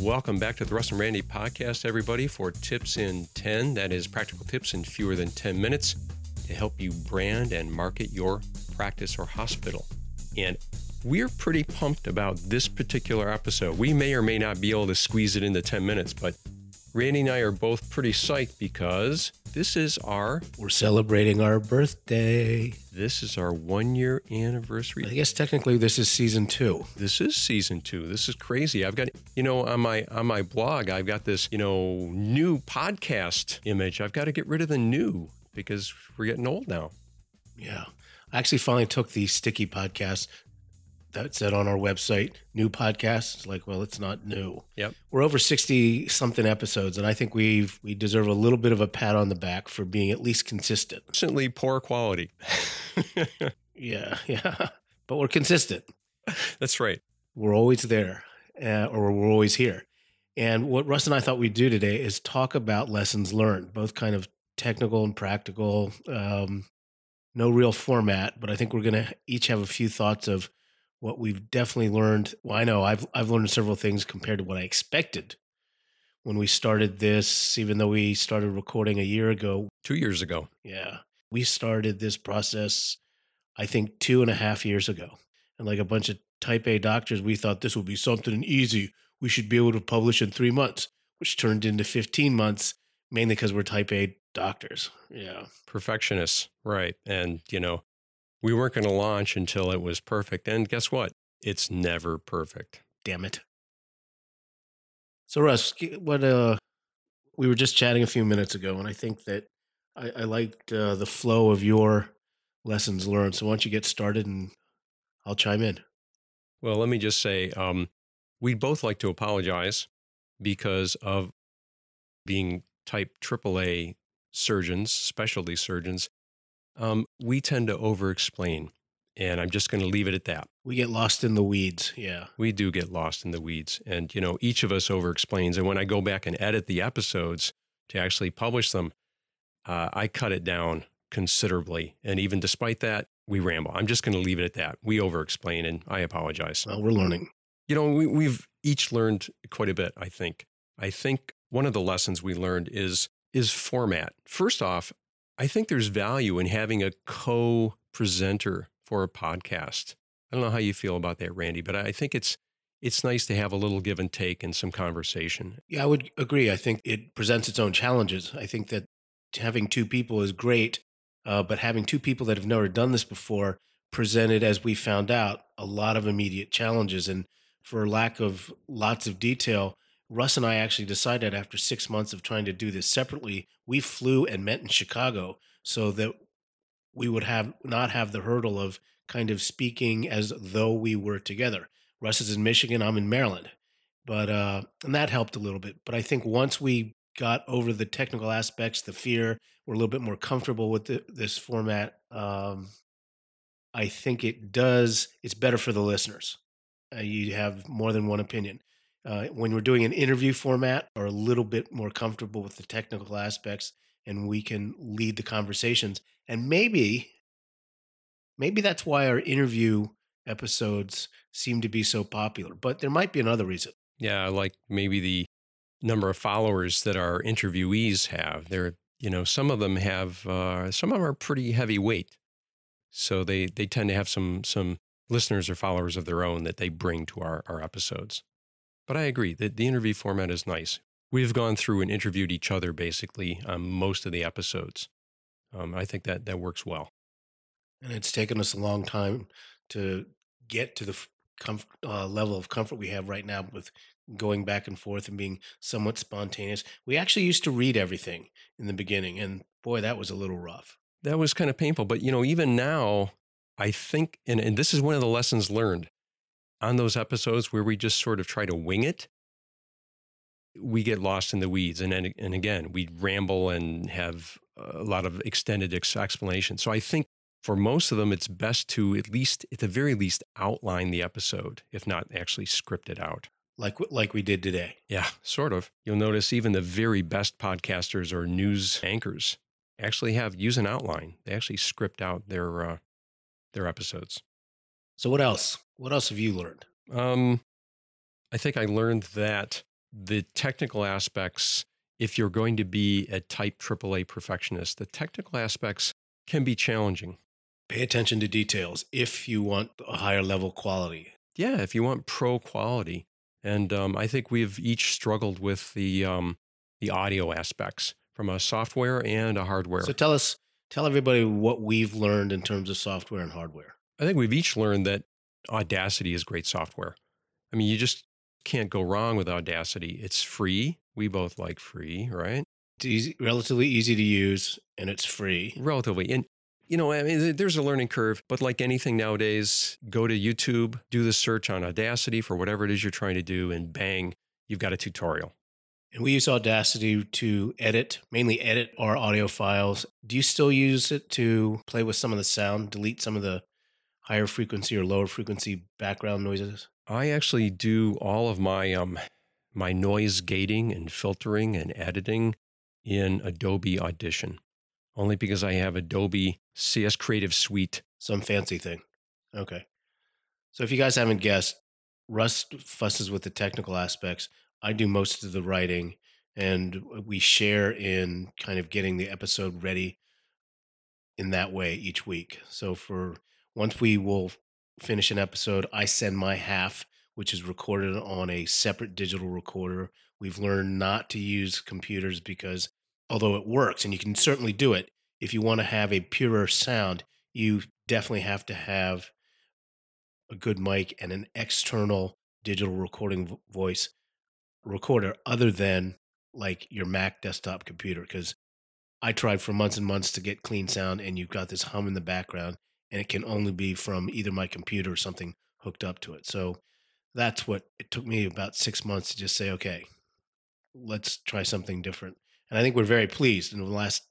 Welcome back to the Russ and Randy podcast, everybody, for tips in 10. That is practical tips in fewer than 10 minutes to help you brand and market your practice or hospital. And we're pretty pumped about this particular episode. We may or may not be able to squeeze it into 10 minutes, but Randy and I are both pretty psyched because this is our We're celebrating our birthday. this is our one year anniversary. I guess technically this is season two. This is season two. This is crazy. I've got you know on my on my blog, I've got this you know new podcast image. I've got to get rid of the new because we're getting old now. Yeah. I actually finally took the sticky podcast that said on our website, new podcast. It's like, well, it's not new. Yep. We're over 60 something episodes, and I think we've we deserve a little bit of a pat on the back for being at least consistent. Certainly poor quality. Yeah, yeah. But we're consistent. That's right. We're always there, uh, or we're always here. And what Russ and I thought we'd do today is talk about lessons learned, both kind of technical and practical. Um, no real format, but I think we're going to each have a few thoughts of what we've definitely learned. Well, I know I've I've learned several things compared to what I expected when we started this. Even though we started recording a year ago, Two years ago. yeah. We started this process, I think, two and a half years ago. And like a bunch of type A doctors, we thought this would be something easy. We should be able to publish in three months, which turned into 15 months, mainly because we're type A doctors. Yeah. Perfectionists. Right. And you know, we weren't going to launch until it was perfect. And guess what? It's never perfect. Damn it. So, Russ, what, uh, we were just chatting a few minutes ago, and I think that I, I liked uh, the flow of your lessons learned. So, why don't you get started and I'll chime in. Well, let me just say, um, we'd both like to apologize because of being type AAA surgeons, specialty surgeons. Um, we tend to over explain. And I'm just going to leave it at that. We get lost in the weeds. Yeah. We do get lost in the weeds. And, you know, each of us over explains. And when I go back and edit the episodes to actually publish them, uh, I cut it down considerably. And even despite that, we ramble. I'm just going to leave it at that. We over explain, and I apologize. Well, we're learning. You know, we, we've each learned quite a bit, I think. I think one of the lessons we learned is is format. First off, I think there's value in having a co-presenter for a podcast. I don't know how you feel about that, Randy, but I think it's it's nice to have a little give and take and some conversation. Yeah, I would agree. I think it presents its own challenges. I think that having two people is great, uh, but having two people that have never done this before presented, as we found out, a lot of immediate challenges. And for lack of lots of detail, Russ and I actually decided after six months of trying to do this separately, we flew and met in Chicago so that we would have not have the hurdle of kind of speaking as though we were together. Russ is in Michigan, I'm in Maryland. But uh and that helped a little bit. But I think once we got over the technical aspects, the fear, we're a little bit more comfortable with the, this format. Um I think it does it's better for the listeners. Uh, you have more than one opinion. Uh, when we're doing an interview format, are a little bit more comfortable with the technical aspects, and we can lead the conversations. And maybe, maybe that's why our interview episodes seem to be so popular. But there might be another reason. Yeah, like maybe the number of followers that our interviewees have. They're, you know, some of them have, uh, some of them are pretty heavyweight. So they, they tend to have some, some listeners or followers of their own that they bring to our, our episodes. But I agree that the interview format is nice. We've gone through and interviewed each other basically on most of the episodes. Um, I think that that works well. And it's taken us a long time to get to the comf- uh, level of comfort we have right now with going back and forth and being somewhat spontaneous. We actually used to read everything in the beginning, and boy, that was a little rough. That was kind of painful. But, you know, even now, I think, and, and this is one of the lessons learned on those episodes where we just sort of try to wing it, we get lost in the weeds. And then, and again, we ramble and have a lot of extended ex- explanation. So I think for most of them, it's best to at least, at the very least, outline the episode, if not actually script it out. Like like we did today. Yeah, sort of. You'll notice even the very best podcasters or news anchors actually have use an outline. They actually script out their uh, their episodes. So what else? What else have you learned? Um, I think I learned that the technical aspects, if you're going to be a type AAA perfectionist, the technical aspects can be challenging. Pay attention to details if you want a higher level quality. Yeah, if you want pro quality. And um, I think we've each struggled with the, um, the audio aspects from a software and a hardware. So tell us, tell everybody what we've learned in terms of software and hardware. I think we've each learned that Audacity is great software. I mean, you just can't go wrong with Audacity. It's free. We both like free, right? It's easy, relatively easy to use, and it's free. Relatively. And, you know, I mean, there's a learning curve, but like anything nowadays, go to YouTube, do the search on Audacity for whatever it is you're trying to do, and bang, you've got a tutorial. And we use Audacity to edit, mainly edit our audio files. Do you still use it to play with some of the sound, delete some of the higher frequency or lower frequency background noises? I actually do all of my um my noise gating and filtering and editing in Adobe Audition. Only because I have Adobe CS Creative Suite. Some fancy thing. Okay. So if you guys haven't guessed, Russ fusses with the technical aspects. I do most of the writing and we share in kind of getting the episode ready in that way each week. So for once we will finish an episode, I send my half, which is recorded on a separate digital recorder. We've learned not to use computers because although it works and you can certainly do it, if you want to have a purer sound, you definitely have to have a good mic and an external digital recording voice recorder other than like your Mac desktop computer because I tried for months and months to get clean sound and you've got this hum in the background and it can only be from either my computer or something hooked up to it. So that's what it took me about 6 months to just say okay, let's try something different. And I think we're very pleased in the last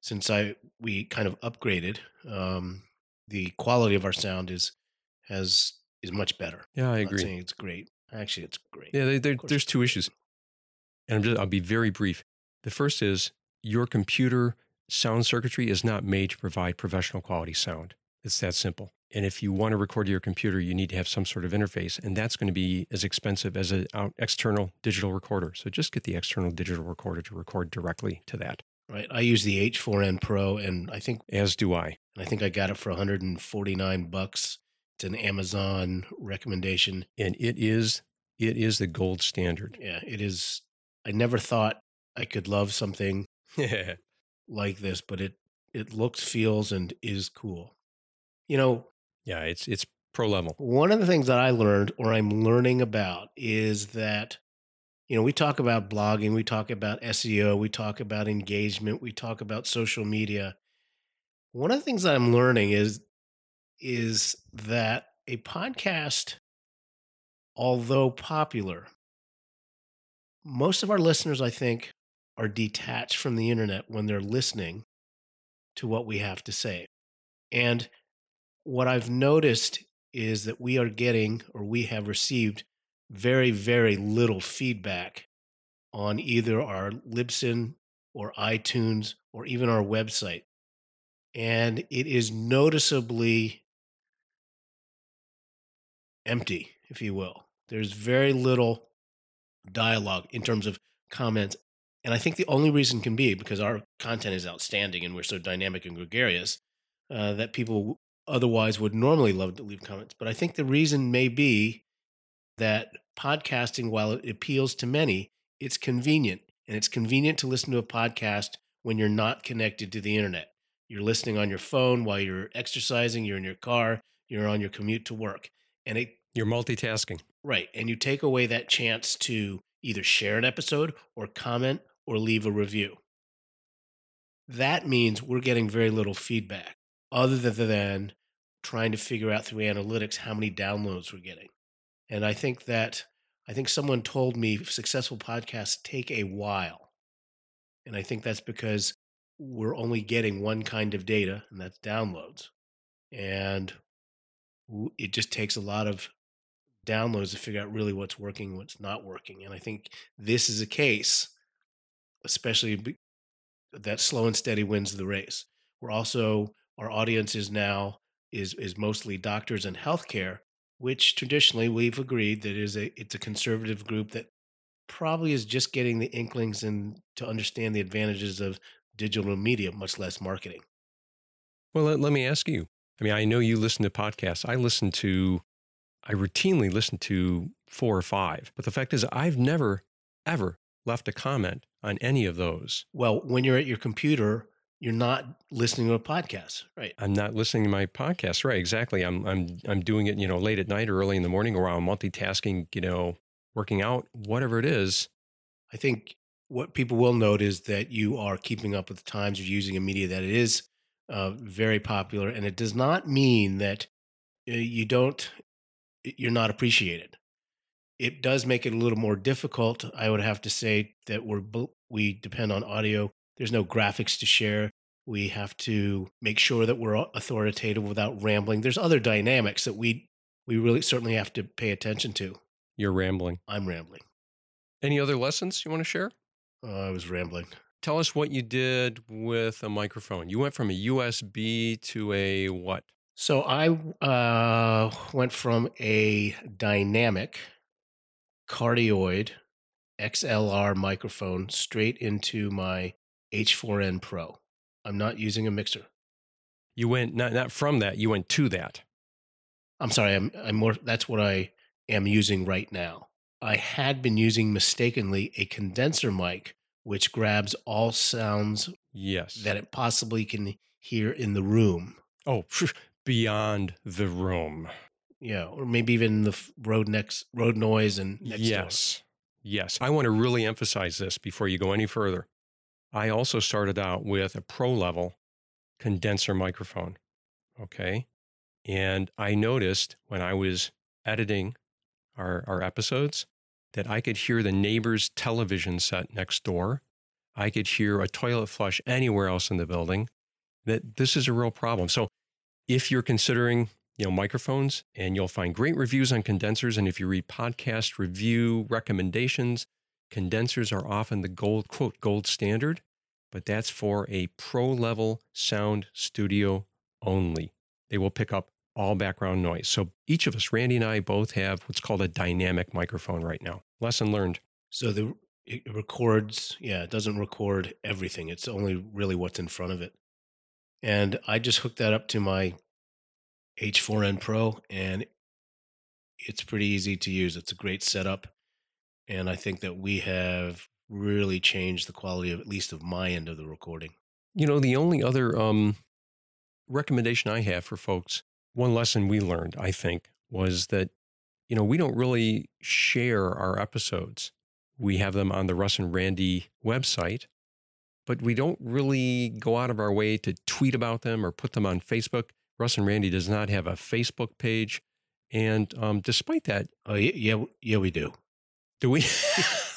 since I we kind of upgraded um the quality of our sound is has is much better. Yeah, I I'm agree. saying it's great. Actually, it's great. Yeah, they, there- there's two issues. And I'm just, I'll be very brief. The first is your computer sound circuitry is not made to provide professional quality sound. It's that simple. And if you want to record to your computer, you need to have some sort of interface, and that's going to be as expensive as an external digital recorder. So just get the external digital recorder to record directly to that. Right. I use the H4n Pro and I think As do I. and I think I got it for 149 bucks. It's an Amazon recommendation. And it is it is the gold standard. Yeah, it is I never thought I could love something like this, but it it looks, feels and is cool. You know, yeah, it's it's pro level. one of the things that I learned or I'm learning about is that you know, we talk about blogging, we talk about SEO, we talk about engagement, we talk about social media. One of the things that I'm learning is is that a podcast although popular most of our listeners I think are detached from the internet when they're listening to what we have to say. And what I've noticed is that we are getting or we have received very, very little feedback on either our Libsyn or iTunes or even our website. And it is noticeably empty, if you will. There's very little dialogue in terms of comments. And I think the only reason can be because our content is outstanding and we're so dynamic and gregarious uh, that people otherwise would normally love to leave comments. But I think the reason may be that podcasting, while it appeals to many, it's convenient. And it's convenient to listen to a podcast when you're not connected to the internet. You're listening on your phone while you're exercising, you're in your car, you're on your commute to work. And it You're multitasking. Right. And you take away that chance to either share an episode or comment or leave a review. That means we're getting very little feedback other than trying to figure out through analytics how many downloads we're getting. And I think that, I think someone told me successful podcasts take a while. And I think that's because we're only getting one kind of data, and that's downloads. And it just takes a lot of downloads to figure out really what's working, what's not working. And I think this is a case, especially that slow and steady wins the race. We're also our audience is now is is mostly doctors and healthcare, which traditionally we've agreed that is a it's a conservative group that probably is just getting the inklings and to understand the advantages of digital media, much less marketing. Well, let, let me ask you. I mean, I know you listen to podcasts. I listen to, I routinely listen to four or five. But the fact is, I've never, ever left a comment on any of those. Well, when you're at your computer, you're not listening to a podcast, right? I'm not listening to my podcast, right? Exactly. I'm I'm I'm doing it, you know, late at night or early in the morning, or I'm multitasking, you know, working out, whatever it is. I think what people will note is that you are keeping up with the times. You're using a media that is uh, very popular, and it does not mean that uh, you don't you're not appreciated. It does make it a little more difficult. I would have to say that we're we depend on audio there's no graphics to share. We have to make sure that we're authoritative without rambling. There's other dynamics that we we really certainly have to pay attention to. You're rambling. I'm rambling. Any other lessons you want to share? Uh, I was rambling. Tell us what you did with a microphone. You went from a USB to a what? So I uh, went from a dynamic cardioid XLR microphone straight into my H4n Pro. I'm not using a mixer. You went not not from that, you went to that. I'm sorry, I'm I'm more that's what I am using right now. I had been using mistakenly a condenser mic which grabs all sounds yes that it possibly can hear in the room. Oh, beyond the room. Yeah, or maybe even the road next road noise and yes. Door. Yes. I want to really emphasize this before you go any further. I also started out with a pro level condenser microphone. Okay. And I noticed when I was editing our, our episodes that I could hear the neighbor's television set next door. I could hear a toilet flush anywhere else in the building. That this is a real problem. So if you're considering you know microphones and you'll find great reviews on condensers and if you read podcast review recommendations Condensers are often the gold, quote, gold standard, but that's for a pro level sound studio only. They will pick up all background noise. So each of us, Randy and I, both have what's called a dynamic microphone right now. Lesson learned. So the it records, yeah, it doesn't record everything. It's only really what's in front of it. And I just hooked that up to my H4n Pro and it's pretty easy to use. It's a great setup. And I think that we have really changed the quality of at least of my end of the recording. You know, the only other um, recommendation I have for folks, one lesson we learned, I think, was that, you know, we don't really share our episodes. We have them on the Russ and Randy website, but we don't really go out of our way to tweet about them or put them on Facebook. Russ and Randy does not have a Facebook page. And um, despite that, yeah, yeah, yeah, we do. Do we?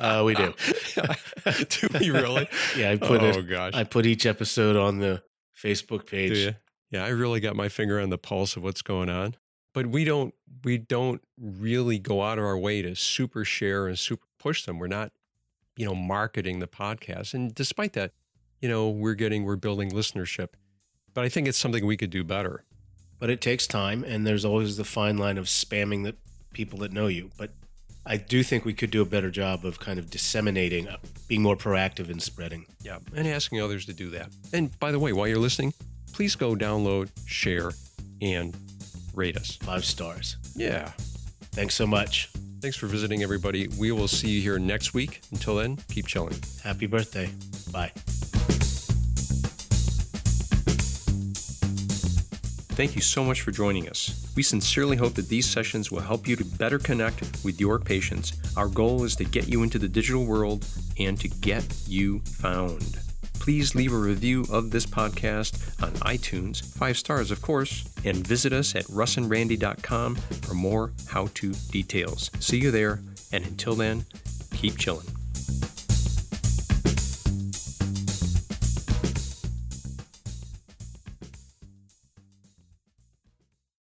uh, we do. do we really? Yeah, I put oh it. gosh, I put each episode on the Facebook page. Yeah, I really got my finger on the pulse of what's going on. But we don't we don't really go out of our way to super share and super push them. We're not, you know, marketing the podcast. And despite that, you know, we're getting we're building listenership. But I think it's something we could do better. But it takes time and there's always the fine line of spamming the people that know you. But I do think we could do a better job of kind of disseminating, uh, being more proactive in spreading. Yeah, and asking others to do that. And by the way, while you're listening, please go download, share, and rate us. Five stars. Yeah. Thanks so much. Thanks for visiting, everybody. We will see you here next week. Until then, keep chilling. Happy birthday. Bye. Thank you so much for joining us. We sincerely hope that these sessions will help you to better connect with your patients. Our goal is to get you into the digital world and to get you found. Please leave a review of this podcast on iTunes, five stars, of course, and visit us at russandrandy.com for more how to details. See you there, and until then, keep chilling.